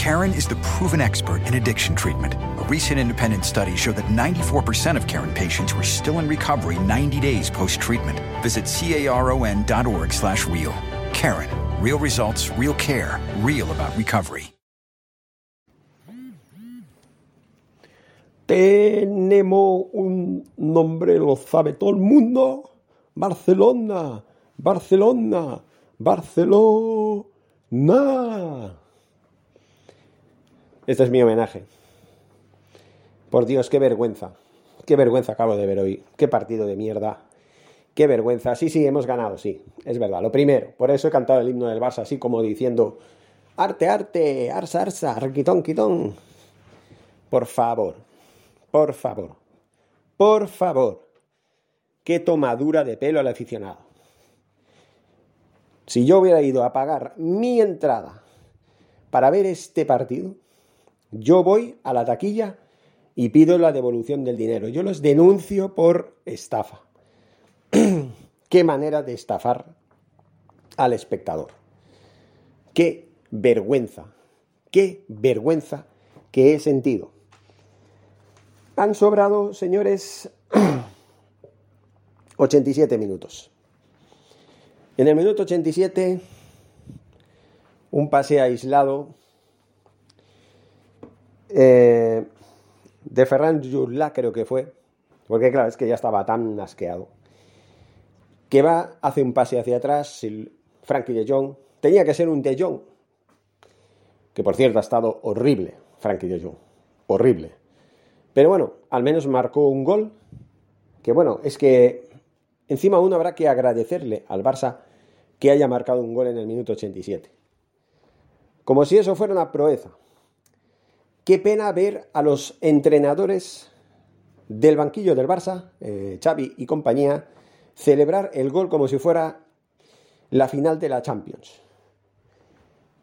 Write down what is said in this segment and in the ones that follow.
Karen is the proven expert in addiction treatment. A recent independent study showed that 94% of Karen patients were still in recovery 90 days post-treatment. Visit caron.org slash real. Karen. Real results, real care, real about recovery. Tenemos un nombre, lo sabe todo el mundo. Barcelona, Barcelona, Barcelona. Este es mi homenaje. Por Dios, qué vergüenza. Qué vergüenza acabo de ver hoy. Qué partido de mierda. Qué vergüenza. Sí, sí, hemos ganado, sí. Es verdad. Lo primero. Por eso he cantado el himno del Barça así como diciendo arte, arte, arsa, arsa, quitón, quitón. Por favor. Por favor. Por favor. Qué tomadura de pelo al aficionado. Si yo hubiera ido a pagar mi entrada para ver este partido, yo voy a la taquilla y pido la devolución del dinero. Yo los denuncio por estafa. Qué manera de estafar al espectador. Qué vergüenza. Qué vergüenza que he sentido. Han sobrado, señores, 87 minutos. En el minuto 87, un pase aislado eh, de Ferran Jurla, creo que fue, porque claro, es que ya estaba tan asqueado, que va, hace un pase hacia atrás, Frankie de Jong, tenía que ser un de Jong, que por cierto ha estado horrible, Frankie de Jong, horrible. Pero bueno, al menos marcó un gol, que bueno, es que encima uno habrá que agradecerle al Barça que haya marcado un gol en el minuto 87. Como si eso fuera una proeza. Qué pena ver a los entrenadores del banquillo del Barça, eh, Xavi y compañía, celebrar el gol como si fuera la final de la Champions.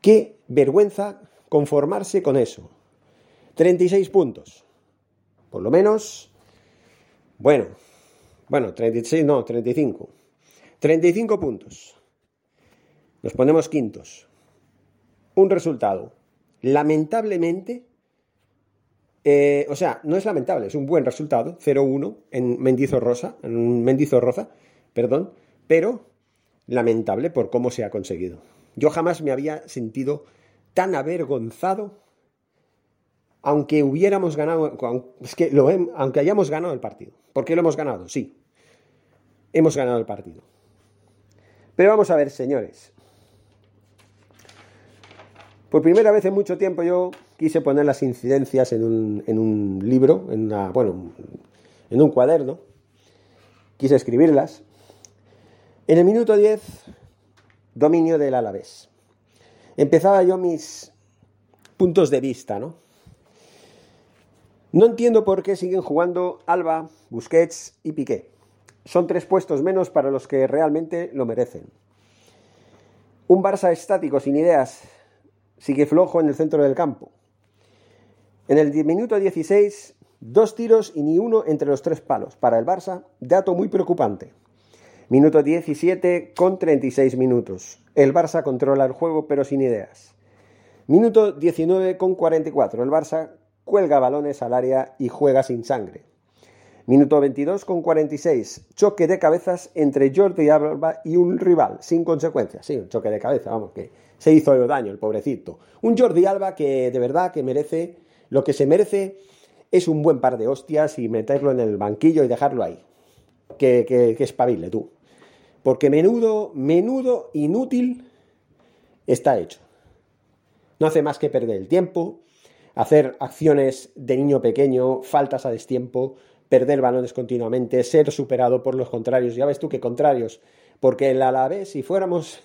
Qué vergüenza conformarse con eso. 36 puntos. Por lo menos, bueno, bueno, 36, no, 35. 35 puntos. Nos ponemos quintos. Un resultado. Lamentablemente, eh, o sea, no es lamentable, es un buen resultado, 0-1 en Mendizorroza, en Mendizorroza, perdón, pero lamentable por cómo se ha conseguido. Yo jamás me había sentido tan avergonzado aunque hubiéramos ganado, es que lo, aunque hayamos ganado el partido. ¿Por qué lo hemos ganado? Sí, hemos ganado el partido. Pero vamos a ver, señores. Por primera vez en mucho tiempo yo quise poner las incidencias en un, en un libro, en una, bueno, en un cuaderno. Quise escribirlas. En el minuto 10, dominio del Alavés. Empezaba yo mis puntos de vista, ¿no? No entiendo por qué siguen jugando Alba, Busquets y Piqué. Son tres puestos menos para los que realmente lo merecen. Un Barça estático sin ideas sigue flojo en el centro del campo. En el minuto 16, dos tiros y ni uno entre los tres palos. Para el Barça, dato muy preocupante. Minuto 17 con 36 minutos. El Barça controla el juego pero sin ideas. Minuto 19 con 44. El Barça cuelga balones al área y juega sin sangre. Minuto 22 con 46. Choque de cabezas entre Jordi Alba y un rival, sin consecuencias. Sí, un choque de cabeza, vamos, que se hizo daño el pobrecito. Un Jordi Alba que de verdad que merece, lo que se merece es un buen par de hostias y meterlo en el banquillo y dejarlo ahí. Que, que, que espabile tú. Porque menudo, menudo inútil está hecho. No hace más que perder el tiempo, hacer acciones de niño pequeño, faltas a destiempo, perder balones continuamente, ser superado por los contrarios. Ya ves tú qué contrarios, porque el Alavés, si fuéramos...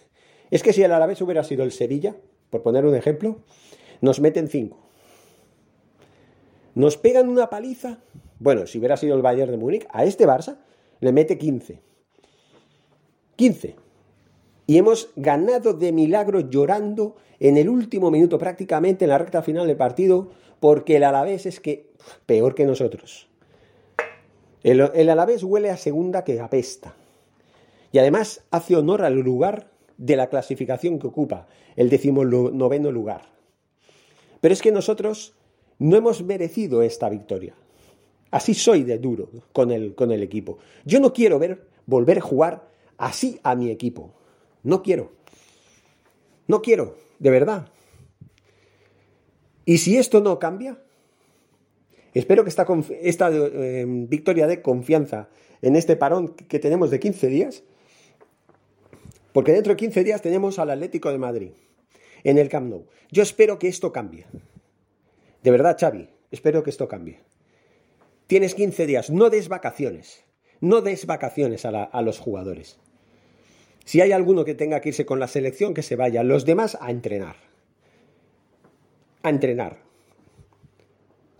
Es que si el Alavés hubiera sido el Sevilla, por poner un ejemplo, nos meten 5. Nos pegan una paliza. Bueno, si hubiera sido el Bayern de Múnich, a este Barça le mete 15. 15. Y hemos ganado de milagro llorando en el último minuto prácticamente en la recta final del partido porque el Alavés es que peor que nosotros. El, el Alavés huele a segunda que apesta. Y además hace honor al lugar de la clasificación que ocupa, el decimonoveno lugar. Pero es que nosotros no hemos merecido esta victoria. Así soy de duro con el, con el equipo. Yo no quiero ver volver a jugar así a mi equipo. No quiero. No quiero, de verdad. Y si esto no cambia, espero que esta, esta eh, victoria de confianza en este parón que tenemos de 15 días porque dentro de 15 días tenemos al Atlético de Madrid en el Camp Nou. Yo espero que esto cambie. De verdad, Xavi, espero que esto cambie. Tienes 15 días, no des vacaciones. No des vacaciones a, a los jugadores. Si hay alguno que tenga que irse con la selección, que se vaya. Los demás a entrenar. A entrenar.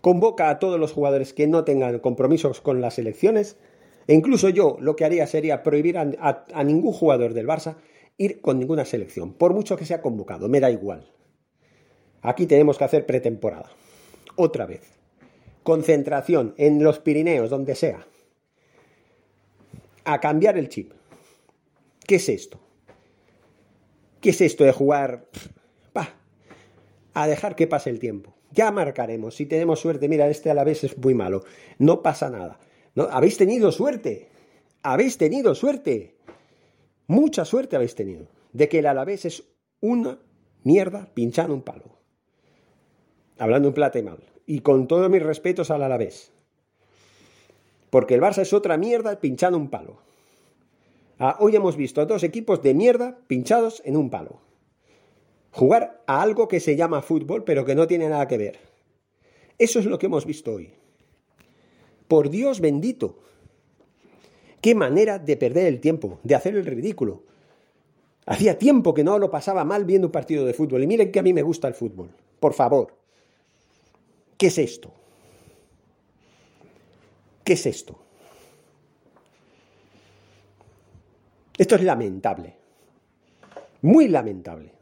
Convoca a todos los jugadores que no tengan compromisos con las selecciones e incluso yo lo que haría sería prohibir a, ningún jugador del Barça ir con ninguna selección, por mucho que sea convocado, me da igual. Aquí tenemos que hacer pretemporada. Otra vez. Concentración en los Pirineos, donde sea. A cambiar el chip. ¿Qué es esto? ¿Qué es esto de jugar? Pa, a dejar que pase el tiempo. Ya marcaremos. Si tenemos suerte, mira, este a es muy malo. No pasa nada. ¿No? Habéis tenido suerte. Habéis tenido suerte. Mucha suerte habéis tenido. De que el Alavés es una mierda pinchando un palo. Hablando un plata y mal. Y con todos mis respetos al Alavés. Porque el Barça es otra mierda pinchando un palo. Ah, hoy hemos visto dos equipos de mierda pinchados en un palo. Jugar a algo que se llama fútbol, pero que no tiene nada que ver. Eso es lo que hemos visto hoy. Por Dios bendito. Qué manera de perder el tiempo, de hacer el ridículo. Hacía tiempo que no lo pasaba mal viendo un partido de fútbol. Y miren que a mí me gusta el fútbol. Por favor. ¿Qué es esto? ¿Qué es esto? Esto es lamentable. Muy lamentable.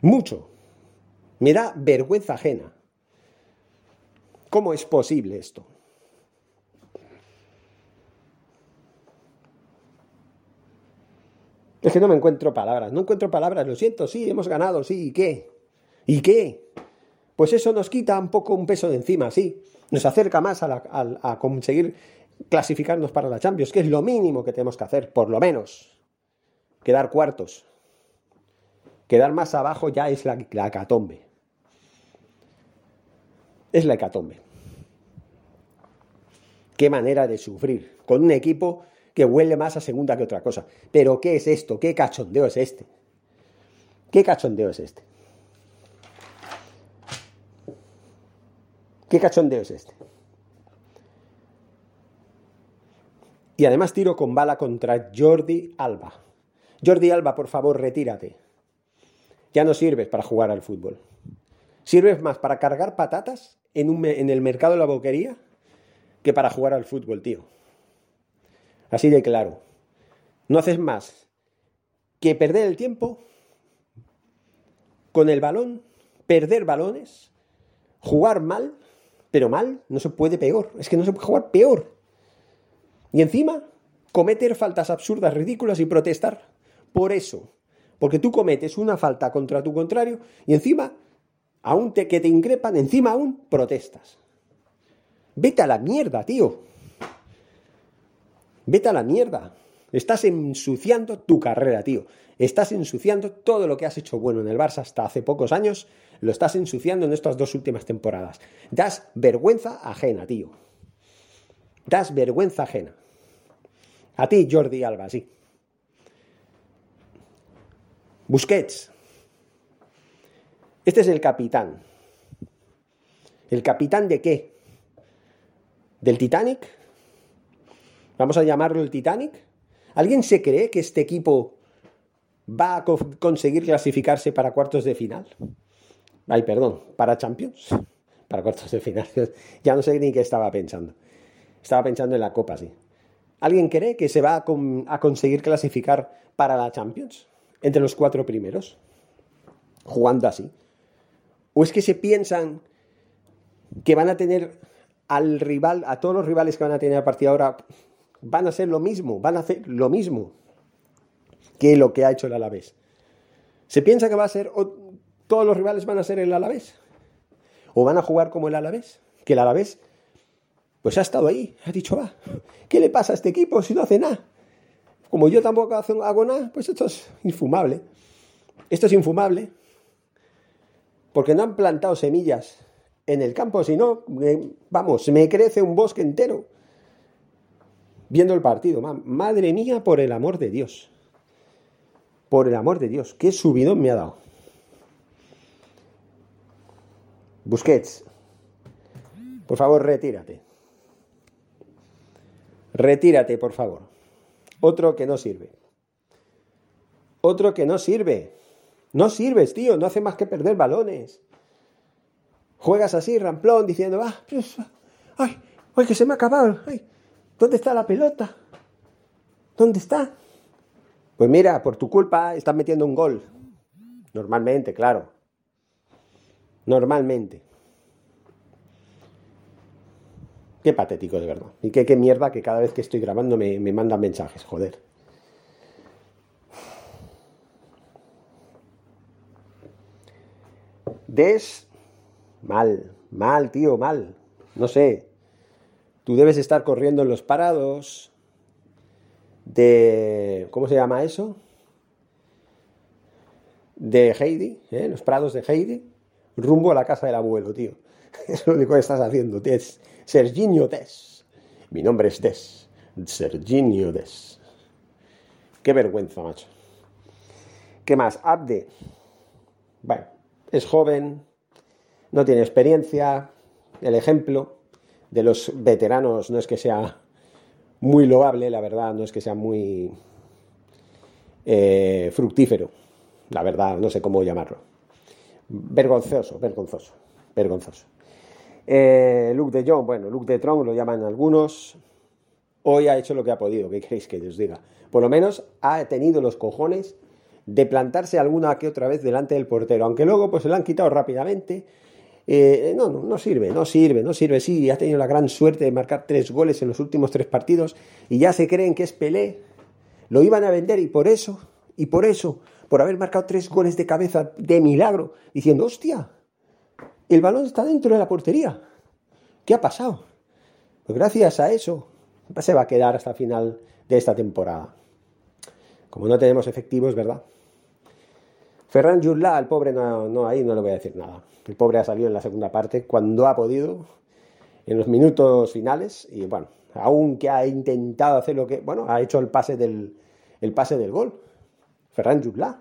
Mucho. Me da vergüenza ajena. ¿Cómo es posible esto? Es que no me encuentro palabras, no encuentro palabras, lo siento, sí, hemos ganado, sí, ¿y qué? ¿Y qué? Pues eso nos quita un poco un peso de encima, sí, nos acerca más a, conseguir clasificarnos para la Champions, que es lo mínimo que tenemos que hacer, por lo menos, quedar cuartos. Quedar más abajo ya es la, la catombe es la hecatombe. Qué manera de sufrir con un equipo que huele más a segunda que otra cosa. Pero ¿qué es esto? ¿Qué cachondeo es este? ¿Qué cachondeo es este? ¿Qué cachondeo es este? Y además tiro con bala contra Jordi Alba. Jordi Alba, por favor, retírate. Ya no sirves para jugar al fútbol. Sirves más para cargar patatas en, el mercado de la boquería que para jugar al fútbol, tío. Así de claro. No haces más que perder el tiempo con el balón, perder balones, jugar mal, pero mal, no se puede peor. Es que no se puede jugar peor. Y encima, cometer faltas absurdas, ridículas y protestar por eso. Porque tú cometes una falta contra tu contrario y encima aún te, que te increpan, encima aún protestas. Vete a la mierda, tío. Vete a la mierda. Estás ensuciando tu carrera, tío. Estás ensuciando todo lo que has hecho bueno en el Barça hasta hace pocos años. Lo estás ensuciando en estas dos últimas temporadas. Das vergüenza ajena, tío. Das vergüenza ajena. A ti, Jordi Alba, sí. Busquets, este es el capitán. ¿El capitán de qué? ¿Del Titanic? ¿Vamos a llamarlo el Titanic? ¿Alguien se cree que este equipo va a conseguir clasificarse para cuartos de final? Ay, perdón, para Champions, para cuartos de final. Ya no sé ni qué estaba pensando. Estaba pensando en la Copa, sí. ¿Alguien cree que se va a, conseguir clasificar para la Champions? Entre los cuatro primeros. Jugando así. ¿O es que se piensan que van a tener al rival, a todos los rivales que van a tener a partir de ahora, van a ser lo mismo, van a hacer lo mismo que lo que ha hecho el Alavés? ¿Se piensa que va a ser, o todos los rivales van a ser el Alavés? ¿O van a jugar como el Alavés? Que el Alavés, pues ha estado ahí, ha dicho, va, ¿qué le pasa a este equipo si no hace nada? Como yo tampoco hago nada, pues esto es infumable. Esto es infumable. Porque no han plantado semillas en el campo, si no, vamos, me crece un bosque entero viendo el partido. Madre mía, por el amor de Dios. Por el amor de Dios, qué subidón me ha dado. Busquets, por favor, retírate. Retírate, por favor. Otro que no sirve. Otro que no sirve. No sirves, tío, no hace más que perder balones. Juegas así, ramplón, diciendo, ah, ay, ay, que se me ha acabado, ay, ¿dónde está la pelota? ¿Dónde está? Pues mira, por tu culpa estás metiendo un gol. Normalmente, claro. Normalmente. Qué patético, de verdad. Y qué, qué mierda que cada vez que estoy grabando me, me mandan mensajes, joder. Des Mal, mal, tío, mal. No sé. Tú debes estar corriendo en los parados de... ¿Cómo se llama eso? De Heidi, ¿eh? los prados de Heidi, rumbo a la casa del abuelo, tío. Es lo único que estás haciendo. Es Serginho Des. Mi nombre es Des. Serginho Des. Qué vergüenza, macho. ¿Qué más? Abde. Bueno, es joven, no tiene experiencia, el ejemplo de los veteranos no es que sea muy loable, la verdad, no es que sea muy eh, fructífero, la verdad, no sé cómo llamarlo. Vergonzoso, vergonzoso, vergonzoso. Eh, Luke de John, bueno, Luke de Tron lo llaman algunos. Hoy ha hecho lo que ha podido, ¿qué queréis que os diga? Por lo menos ha tenido los cojones de plantarse alguna que otra vez delante del portero, aunque luego pues se lo han quitado rápidamente eh, no, no, no sirve, no sirve, no sirve. Sí, ha tenido la gran suerte de marcar tres goles en los últimos tres partidos y ya se creen que es Pelé. Lo iban a vender y por eso, y por eso, por haber marcado tres goles de cabeza de milagro, diciendo, hostia, el balón está dentro de la portería. ¿Qué ha pasado? Pues gracias a eso se va a quedar hasta el final de esta temporada. Como no tenemos efectivos, ¿verdad? Ferran Jutla, el pobre, no, no, ahí no le voy a decir nada. El pobre ha salido en la segunda parte cuando ha podido, en los minutos finales, y bueno, aunque ha intentado hacer lo que, bueno, ha hecho el pase del, el pase del gol. Ferran Jutla.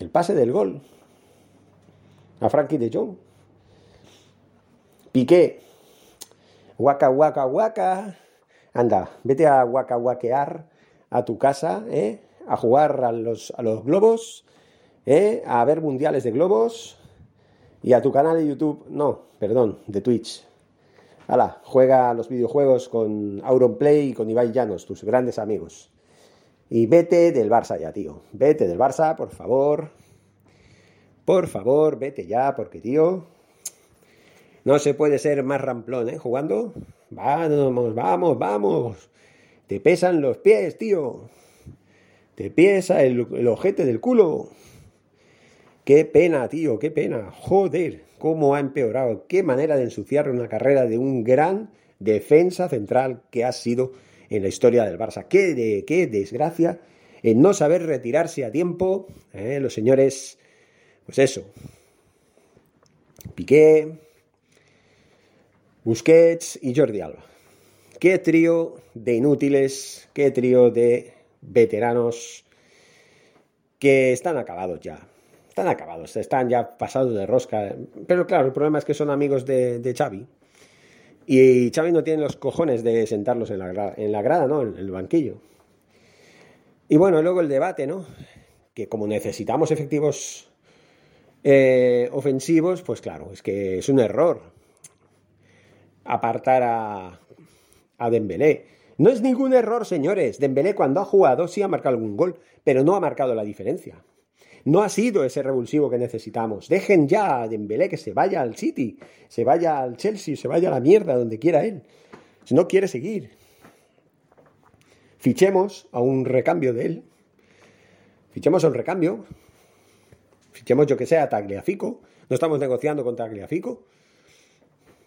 El pase del gol. A Frankie de Jong. Piqué. Waka, waka, waka. Anda, vete a waka, wakear a tu casa, ¿eh? a jugar a los, a los globos, ¿eh? a ver mundiales de globos y a tu canal de YouTube, no, perdón, de Twitch. Hala, juega a los videojuegos con Auronplay y con Ibai Llanos, tus grandes amigos. Y vete del Barça ya, tío. Vete del Barça, por favor. Por favor, vete ya, porque, tío, no se puede ser más ramplón, ¿eh? Jugando. Vamos, vamos, vamos. Te pesan los pies, tío. Te pesa el, el ojete del culo. Qué pena, tío, qué pena. Joder, cómo ha empeorado. Qué manera de ensuciar una carrera de un gran defensa central que ha sido en la historia del Barça. Qué, de, qué desgracia en no saber retirarse a tiempo. ¿eh? Los señores, pues eso. Piqué, Busquets y Jordi Alba. Qué trío de inútiles, qué trío de veteranos que están acabados ya están acabados, están ya pasados de rosca. Pero claro, el problema es que son amigos de, de Xavi. Y Xavi no tiene los cojones de sentarlos en la, en la grada, ¿no? En el banquillo. Y bueno, luego el debate, ¿no? Que como necesitamos efectivos Eh, ofensivos, pues claro, es que es un error apartar a, a Dembélé. No es ningún error, señores. Dembélé cuando ha jugado sí ha marcado algún gol, pero no ha marcado la diferencia. No ha sido ese revulsivo que necesitamos. Dejen ya a Dembélé que se vaya al City, se vaya al Chelsea, se vaya a la mierda, donde quiera él. Si no quiere seguir. Fichemos a un recambio de él. Fichemos a un recambio. Fichemos, yo que sé, a Tagliafico. No estamos negociando con Tagliafico.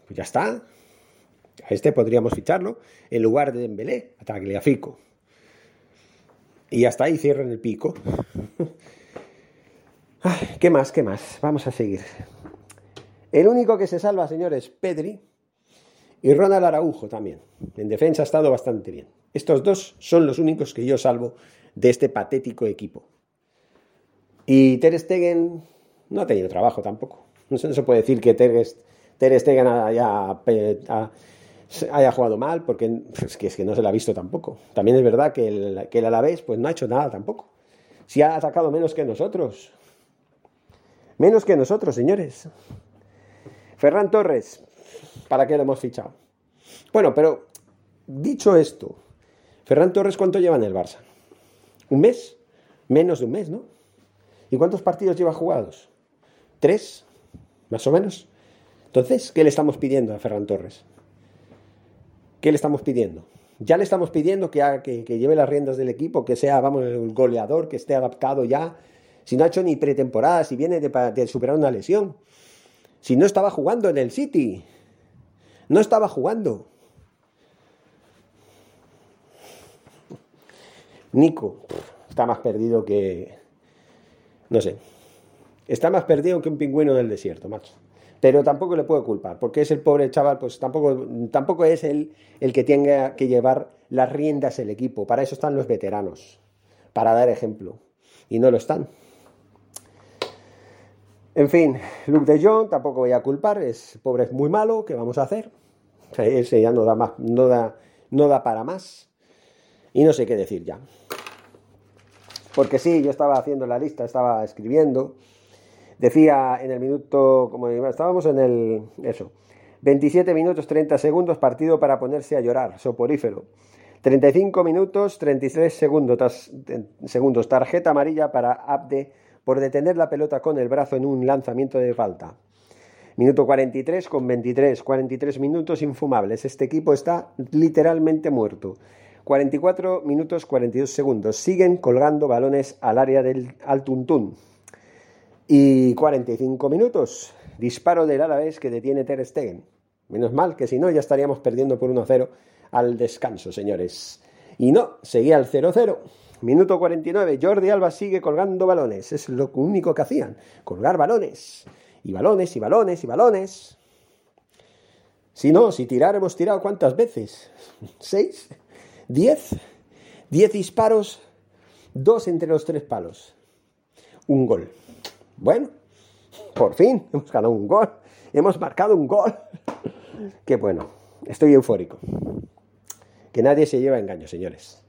Pues ya está. A este podríamos ficharlo en lugar de Dembélé, a Tagliafico. Y hasta ahí cierran el pico. ¿Qué más? ¿Qué más? Vamos a seguir. El único que se salva, señores, Pedri y Ronald Araujo también. En defensa ha estado bastante bien. Estos dos son los únicos que yo salvo de este patético equipo. Y Ter Stegen no ha tenido trabajo tampoco. No se, puede decir que Ter, Stegen haya, jugado mal, porque es que, no se lo ha visto tampoco. También es verdad que el, que el Alavés pues, no ha hecho nada tampoco. Si ha atacado menos que nosotros. Menos que nosotros, señores. Ferran Torres, ¿para qué lo hemos fichado? Bueno, pero dicho esto, Ferran Torres, ¿cuánto lleva en el Barça? ¿Un mes? Menos de un mes, ¿no? ¿Y cuántos partidos lleva jugados? ¿Tres? ¿Más o menos? Entonces, ¿qué le estamos pidiendo a Ferran Torres? ¿Qué le estamos pidiendo? Ya le estamos pidiendo que, que lleve las riendas del equipo, que sea, vamos, el goleador, que esté adaptado ya si no ha hecho ni pretemporada, si viene de, superar una lesión, si no estaba jugando en el City, no estaba jugando. Nico está más perdido que... No sé. Está más perdido que un pingüino del desierto, macho. Pero tampoco le puedo culpar, porque es el pobre chaval, pues tampoco, tampoco es él el que tenga que llevar las riendas del equipo. Para eso están los veteranos, para dar ejemplo. Y no lo están. En fin, Luke de Jong tampoco voy a culpar, es pobre es muy malo, ¿qué vamos a hacer? Ese ya no da más, no da, no da para más. Y no sé qué decir ya. Porque sí, yo estaba haciendo la lista, estaba escribiendo. Decía en el minuto, como estábamos en el eso, 27 minutos 30 segundos, partido para ponerse a llorar, soporífero. 35 minutos 33 segundos, segundos tarjeta amarilla para Abde por detener la pelota con el brazo en un lanzamiento de falta. Minuto 43 con 23, 43 minutos infumables. Este equipo está literalmente muerto. 44 minutos 42 segundos. Siguen colgando balones al área del Altuntún. Y 45 minutos. Disparo del Alavés que detiene Ter Stegen. Menos mal que si no ya estaríamos perdiendo por 1-0 al descanso, señores. Y no, seguía el 0-0. Minuto 49, Jordi Alba sigue colgando balones. Es lo único que hacían, colgar balones. Y balones, y balones, y balones. Si no, si tirar hemos tirado cuántas veces? ¿Seis? ¿Diez? Diez disparos, dos entre los tres palos. Un gol. Bueno, por fin hemos ganado un gol. Hemos marcado un gol. Qué bueno. Estoy eufórico. Que nadie se lleva engaño, señores.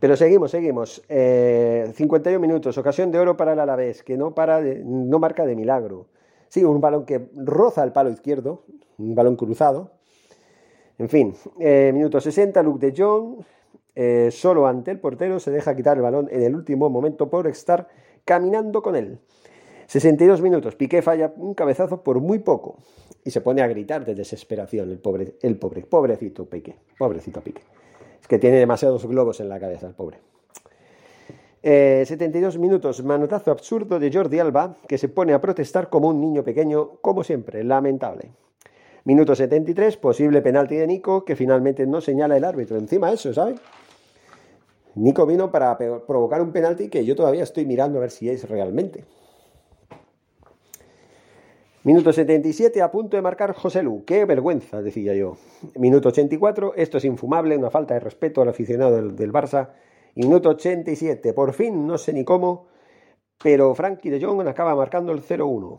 Pero seguimos, seguimos. 51 eh, minutos, ocasión de oro para el Alavés, que no, para no marca de milagro. Sí, un balón que roza el palo izquierdo, un balón cruzado. En fin, eh, minuto 60, Luke de Jong, eh, solo ante el portero, se deja quitar el balón en el último momento por estar caminando con él. 62 minutos, Piqué falla un cabezazo por muy poco y se pone a gritar de desesperación el pobre, el pobre, pobrecito Piqué, pobrecito Piqué. Es que tiene demasiados globos en la cabeza, el pobre. 72 eh, minutos, manotazo absurdo de Jordi Alba, que se pone a protestar como un niño pequeño, como siempre, lamentable. Minuto 73, posible penalti de Nico, que finalmente no señala el árbitro. Encima eso, ¿sabes? Nico vino para provocar un penalti que yo todavía estoy mirando a ver si es realmente. Minuto 77, a punto de marcar José Lu. ¡Qué vergüenza! decía yo. Minuto 84, esto es infumable, una falta de respeto al aficionado del, Barça. minuto 87, por fin, no sé ni cómo, pero Frankie de Jong acaba marcando el 0-1.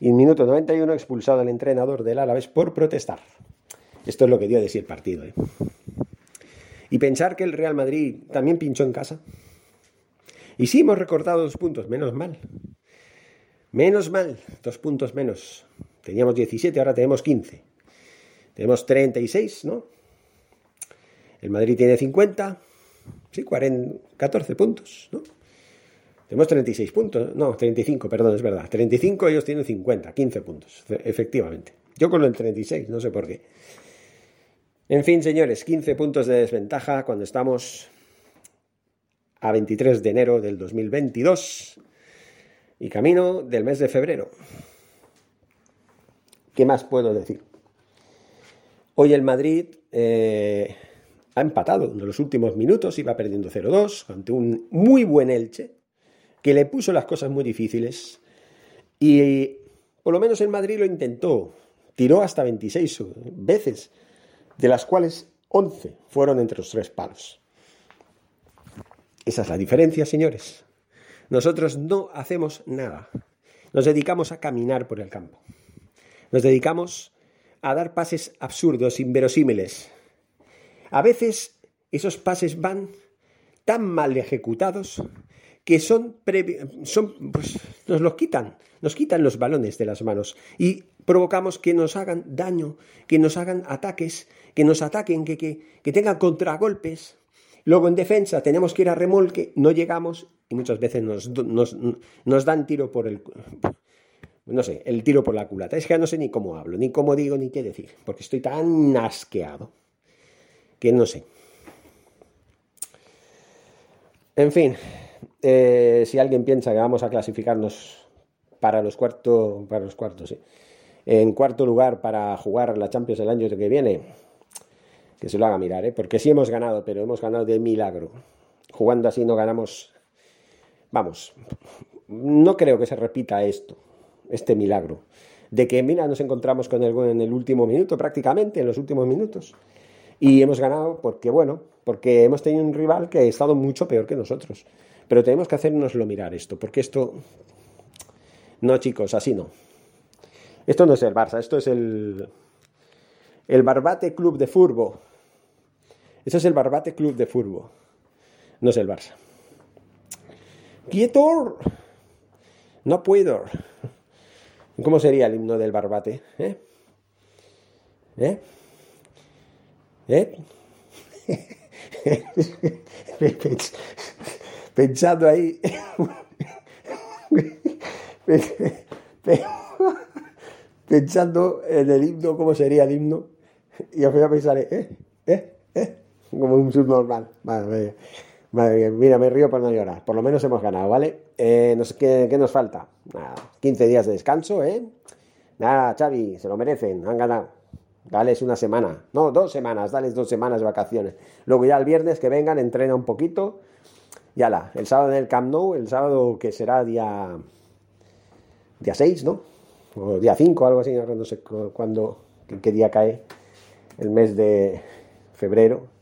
Y en minuto 91, expulsado el entrenador del Alavés por protestar. Esto es lo que dio de sí el partido. ¿eh? Y pensar que el Real Madrid también pinchó en casa. Y sí hemos recortado dos puntos, menos mal. Menos mal, dos puntos menos. Teníamos 17, ahora tenemos 15. Tenemos 36, ¿no? El Madrid tiene 50, sí, 40, 14 puntos, ¿no? Tenemos 36 puntos, no, 35, perdón, es verdad. 35, ellos tienen 50, 15 puntos, efectivamente. Yo con el 36, no sé por qué. En fin, señores, 15 puntos de desventaja cuando estamos a 23 de enero del 2022 y camino del mes de febrero. ¿Qué más puedo decir? Hoy el Madrid eh, ha empatado en los últimos minutos, iba perdiendo 0-2 ante un muy buen Elche, que le puso las cosas muy difíciles y por lo menos el Madrid lo intentó, tiró hasta 26 veces, de las cuales 11 fueron entre los tres palos. Esa es la diferencia, señores. Nosotros no hacemos nada. Nos dedicamos a caminar por el campo. Nos dedicamos a dar pases absurdos, inverosímiles, a veces esos pases van tan mal ejecutados que son, son pues, nos los quitan, nos quitan los balones de las manos y provocamos que nos hagan daño, que nos hagan ataques, que nos ataquen, que, que, tengan contragolpes. Luego en defensa tenemos que ir a remolque, no llegamos y muchas veces nos, nos, nos dan tiro por el... No sé, el tiro por la culata. Es que no sé ni cómo hablo, ni cómo digo, ni qué decir, porque estoy tan asqueado que no sé. En fin, eh, si alguien piensa que vamos a clasificarnos para los cuartos, para los cuartos, sí. En cuarto lugar para jugar la Champions el año que viene, que se lo haga mirar, ¿eh? porque sí hemos ganado, pero hemos ganado de milagro. Jugando así no ganamos. Vamos, no creo que se repita esto, este milagro. De que, mira, nos encontramos con el en el último minuto, prácticamente, en los últimos minutos. Y hemos ganado porque, bueno, porque hemos tenido un rival que ha estado mucho peor que nosotros. Pero tenemos que hacernoslo mirar esto, porque esto... No, chicos, así no. Esto no es el Barça, esto es el... El Barbate Club de Furbo. Esto es el Barbate Club de Furbo. No es el Barça. ¡Quietor! No puedo. ¿Cómo sería el himno del Barbate? ¿Eh? ¿Eh? ¿Eh? Pensando ahí. Pensando en el himno, cómo sería el himno. Y al final pensaré, ¿eh? ¿eh? ¿eh? Como un subnormal. Madre mía. Mira, me río para no llorar. Por lo menos hemos ganado, ¿vale? Eh, ¿qué, ¿Qué nos falta? Nada, 15 días de descanso, ¿eh? Nada, Xavi, se lo merecen, han ganado. Dales una semana, no, dos semanas, dales dos semanas de vacaciones. Luego ya el viernes que vengan, entrena un poquito. Y ala, el sábado en el Camp Nou, el sábado que será día, día 6, ¿no? O día 5, algo así, no sé cuándo, qué día cae el mes de febrero.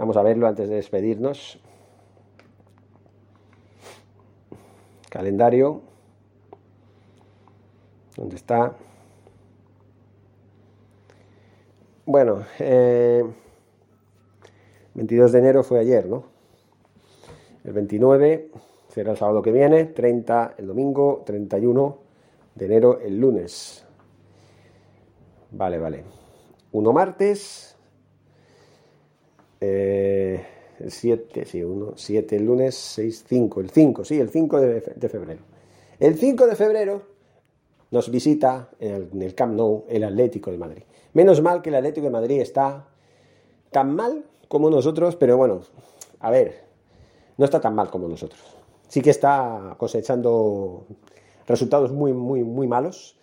Vamos a verlo antes de despedirnos. Calendario. ¿Dónde está? Bueno, 22 eh, de enero fue ayer, ¿no? El 29 será el sábado que viene, 30 el domingo, 31 de enero el lunes. Vale, vale. Uno martes, eh, el 7, sí, 1, 7 el lunes, 6, 5, el 5, sí, el 5 de, febrero. El 5 de febrero nos visita en el, en el Camp Nou el Atlético de Madrid. Menos mal que el Atlético de Madrid está tan mal como nosotros, pero bueno, a ver, no está tan mal como nosotros. Sí que está cosechando resultados muy, muy, muy malos,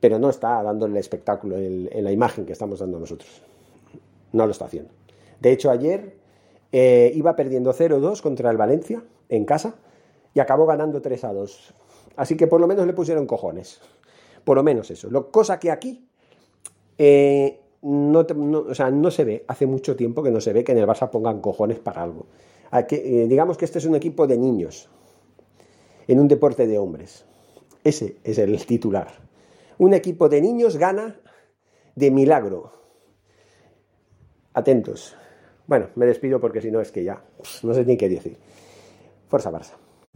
pero no está dando el espectáculo en, la imagen que estamos dando nosotros. No lo está haciendo. De hecho, ayer eh, iba perdiendo 0-2 contra el Valencia en casa y acabó ganando 3-2. Así que por lo menos le pusieron cojones. Por lo menos eso. Lo, cosa que aquí eh, no, se ve, hace mucho tiempo que no se ve que en el Barça pongan cojones para algo. Eh, digamos que este es un equipo de niños, en un deporte de hombres. Ese es el titular. Un equipo de niños gana de milagro. Atentos. Bueno, me despido porque si no es que ya no sé ni qué decir. Fuerza Barça.